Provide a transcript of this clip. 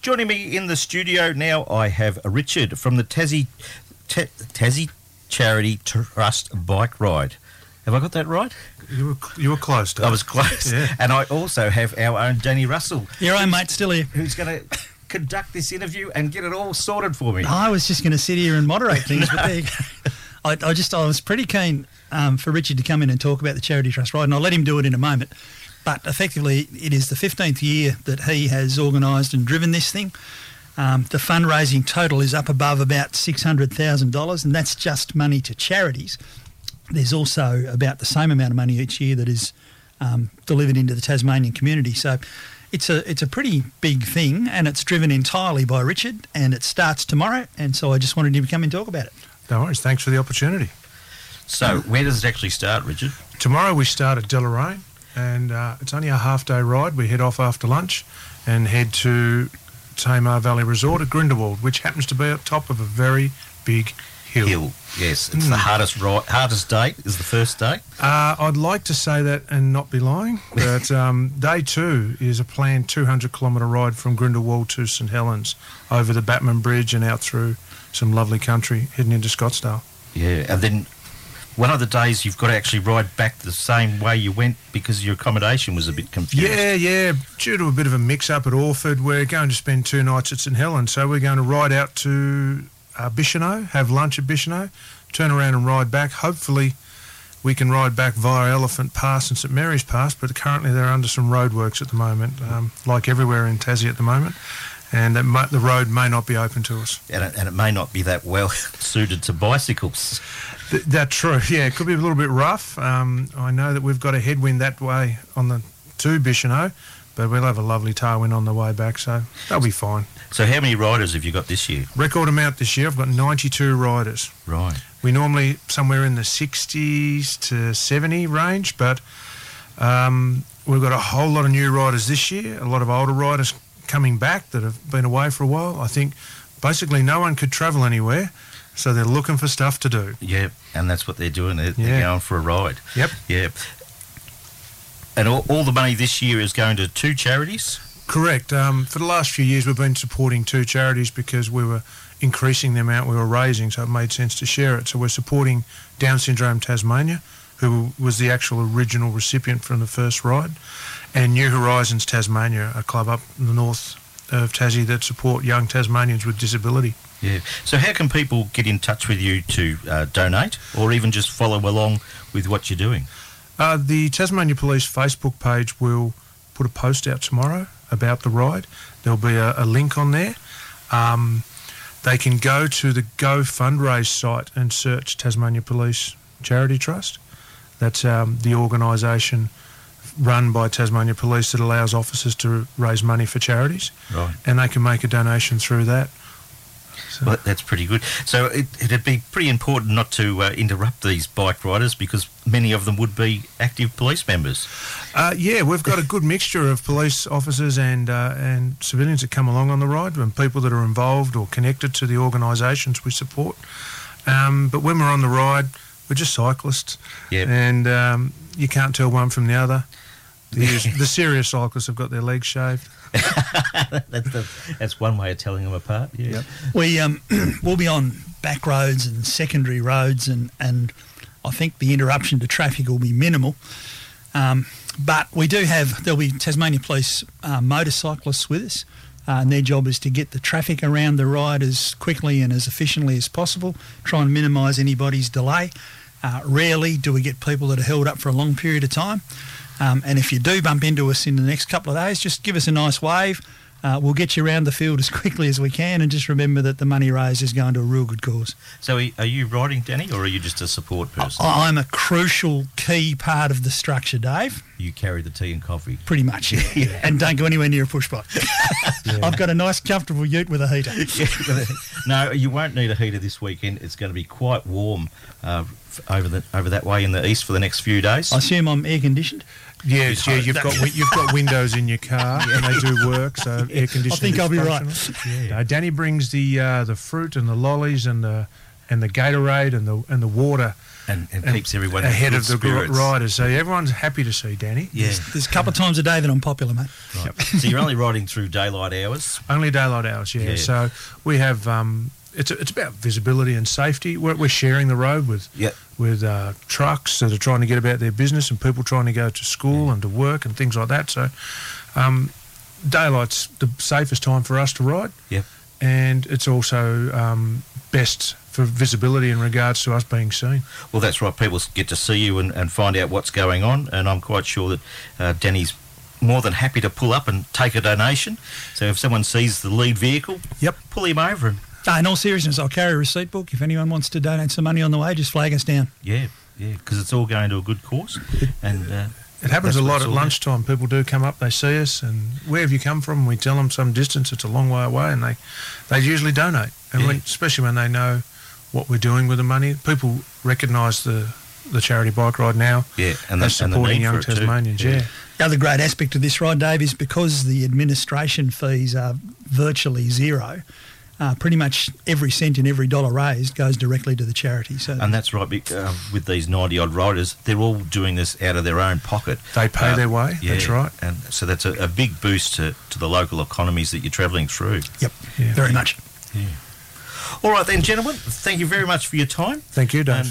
Joining me in the studio now, I have Richard from the Tassie, T- Tassie Charity Trust Bike Ride. Have I got that right? You were you were close. Dave. I was close. Yeah. And I also have our own Danny Russell, Your own mate still here. who's going to conduct this interview and get it all sorted for me. I was just going to sit here and moderate things, but there you go. I, I just I was pretty keen um, for Richard to come in and talk about the charity trust ride, and I'll let him do it in a moment. But effectively, it is the 15th year that he has organised and driven this thing. Um, the fundraising total is up above about $600,000, and that's just money to charities. There's also about the same amount of money each year that is um, delivered into the Tasmanian community. So it's a it's a pretty big thing, and it's driven entirely by Richard, and it starts tomorrow. And so I just wanted him to come and talk about it. No worries. Thanks for the opportunity. So, where does it actually start, Richard? Tomorrow we start at Deloraine, and uh, it's only a half day ride. We head off after lunch and head to Tamar Valley Resort at Grindelwald, which happens to be at top of a very big hill. Hill. Yes, it's the hardest ri- hardest date is the first day. Uh, I'd like to say that and not be lying, but um, day two is a planned 200 kilometre ride from Grindelwald to St Helens over the Batman Bridge and out through some lovely country heading into Scottsdale. Yeah, and then one of the days you've got to actually ride back the same way you went because your accommodation was a bit confused. Yeah, yeah. Due to a bit of a mix up at Orford, we're going to spend two nights at St Helens. So we're going to ride out to uh, Bicheno, have lunch at Bicheno, turn around and ride back. Hopefully, we can ride back via Elephant Pass and St Mary's Pass, but currently they're under some roadworks at the moment, um, like everywhere in Tassie at the moment. And that mo- the road may not be open to us. And it, and it may not be that well suited to bicycles. Th- that's true. Yeah, it could be a little bit rough. Um, I know that we've got a headwind that way on the to Bicheno, but we'll have a lovely tailwind on the way back, so they'll be fine. So, how many riders have you got this year? Record amount this year. I've got 92 riders. Right. We normally somewhere in the 60s to 70 range, but um, we've got a whole lot of new riders this year. A lot of older riders coming back that have been away for a while. I think basically no one could travel anywhere, so they're looking for stuff to do. Yeah, and that's what they're doing. They're, they're going for a ride. Yep. Yeah. And all, all the money this year is going to two charities. Correct. Um, for the last few years, we've been supporting two charities because we were increasing the amount we were raising, so it made sense to share it. So we're supporting Down Syndrome Tasmania, who was the actual original recipient from the first ride, and New Horizons Tasmania, a club up in the north of Tassie that support young Tasmanians with disability. Yeah. So, how can people get in touch with you to uh, donate or even just follow along with what you're doing? Uh, the Tasmania Police Facebook page will put a post out tomorrow about the ride. There'll be a, a link on there. Um, they can go to the Go Fundraise site and search Tasmania Police Charity Trust. That's um, the organisation run by Tasmania Police that allows officers to raise money for charities, Right. and they can make a donation through that. So- Well, that's pretty good. So it, it'd be pretty important not to uh, interrupt these bike riders because many of them would be active police members. Uh, yeah, we've got a good mixture of police officers and uh, and civilians that come along on the ride, and people that are involved or connected to the organisations we support. Um, but when we're on the ride, we're just cyclists, Yeah. and um, you can't tell one from the other. The, the serious cyclists have got their legs shaved. that's, the, that's one way of telling them apart. Yeah. We um, will be on back roads and secondary roads, and, and I think the interruption to traffic will be minimal. Um, but we do have there'll be Tasmania Police uh, motorcyclists with us, uh, and their job is to get the traffic around the ride as quickly and as efficiently as possible. Try and minimise anybody's delay. Uh, rarely do we get people that are held up for a long period of time. Um, and if you do bump into us in the next couple of days, just give us a nice wave. Uh, we'll get you around the field as quickly as we can, and just remember that the money raised is going to a real good cause. So are- you riding, Danny, or are you just a support person? I- I'm a crucial key part of the structure, Dave. You carry the tea and coffee. Pretty much, yeah. and don't go anywhere near a push bike. I've got a nice, comfortable ute with a heater. no, you won't need a heater this weekend. It's going to be quite warm uh, over the over that way in the east for the next few days. I assume I'm air conditioned. Yes, yeah, you've got you've got windows in your car and they do work, so air conditioning. I think is I'll be right. functional. Uh, Danny brings the uh, the fruit and the lollies and the and the Gatorade and the and the water and, and, and keeps everyone ahead of the good spirits. riders. So everyone's happy to see Danny. Yeah. There's a couple of times a day that I'm popular, mate. Right. so you're only riding through daylight hours. Only daylight hours, yeah. Yeah. So we have um, it's it's about visibility and safety. We're, we're sharing the road with Yep. with uh, trucks that are trying to get about their business and people trying to go to school and to work and things like that. So um, daylight's the safest time for us to ride, Yep. and it's also um, best for visibility in regards to us being seen. Well, that's right. People get to see you and, and find out what's going on, and I'm quite sure that uh, Danny's more than happy to pull up and take a donation. So if someone sees the lead vehicle, Yep. pull him over and in all seriousness, I'll carry a receipt book. If anyone wants to donate some money on the way, just flag us down. yeah, yeah, because it's all going to a good cause. And uh, It happens a lot at all about. lunchtime. People do come up, they see us, and where have you come from? We tell them some distance, it's a long way away, and they, they usually donate. And Yeah. when, especially when they know what we're doing with the money, people recognise the, the charity bike ride now Yeah, and as the, and the supporting young for it too. Tasmanians. Yeah. The other great aspect of this ride, Dave, is because the administration fees are virtually zero. Uh, pretty much every cent and every dollar raised goes directly to the charity. So And that's right. Uh, with these ninety odd riders, they're all doing this out of their own pocket. They pay Uh, their way. That's right. And so that's a, a big boost to, to the local economies that you're travelling through. yep, Yeah. very much. Yeah. All right then, gentlemen. Thank you very much for your time. Thank you, Dave. And